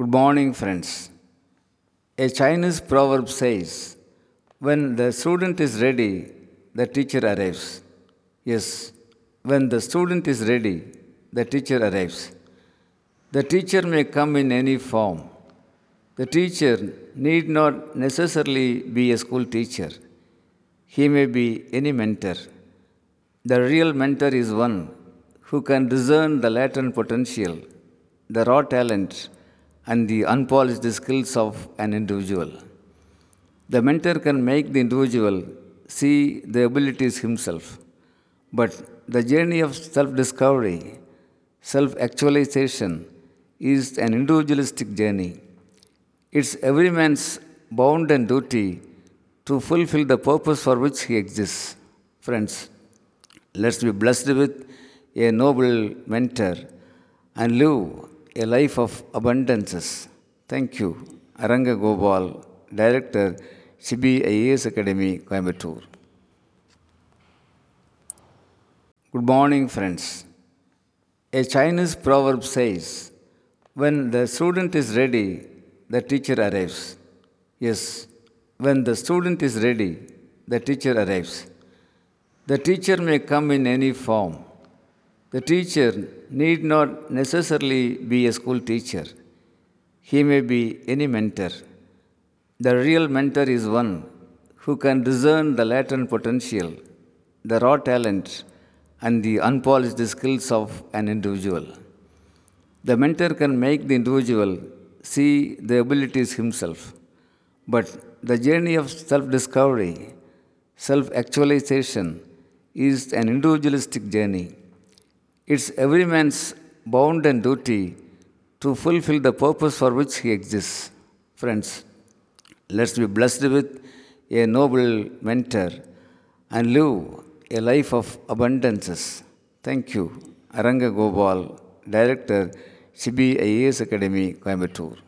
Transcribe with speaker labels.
Speaker 1: Good morning, friends. A Chinese proverb says, When the student is ready, the teacher arrives. Yes, when the student is ready, the teacher arrives. The teacher may come in any form. The teacher need not necessarily be a school teacher. He may be any mentor. The real mentor is one who can discern the latent potential, the raw talent, and the unpolished skills of an individual. The mentor can make the individual see the abilities himself. But the journey of self discovery, self actualization, is an individualistic journey. It's every man's bounden duty to fulfill the purpose for which he exists. Friends, let's be blessed with a noble mentor and live a life of abundances. Thank you. Aranga Gopal, Director, CB IAS Academy, Coimbatore. Good morning, friends. A Chinese proverb says, When the student is ready, the teacher arrives. Yes, when the student is ready, the teacher arrives. The teacher may come in any form. The teacher need not necessarily be a school teacher. He may be any mentor. The real mentor is one who can discern the latent potential, the raw talent, and the unpolished skills of an individual. The mentor can make the individual see the abilities himself. But the journey of self discovery, self actualization, is an individualistic journey. It's every man's bounden duty to fulfill the purpose for which he exists. Friends, let's be blessed with a noble mentor and live a life of abundances. Thank you. Aranga Gopal, Director, CBIAS Academy, Coimbatore.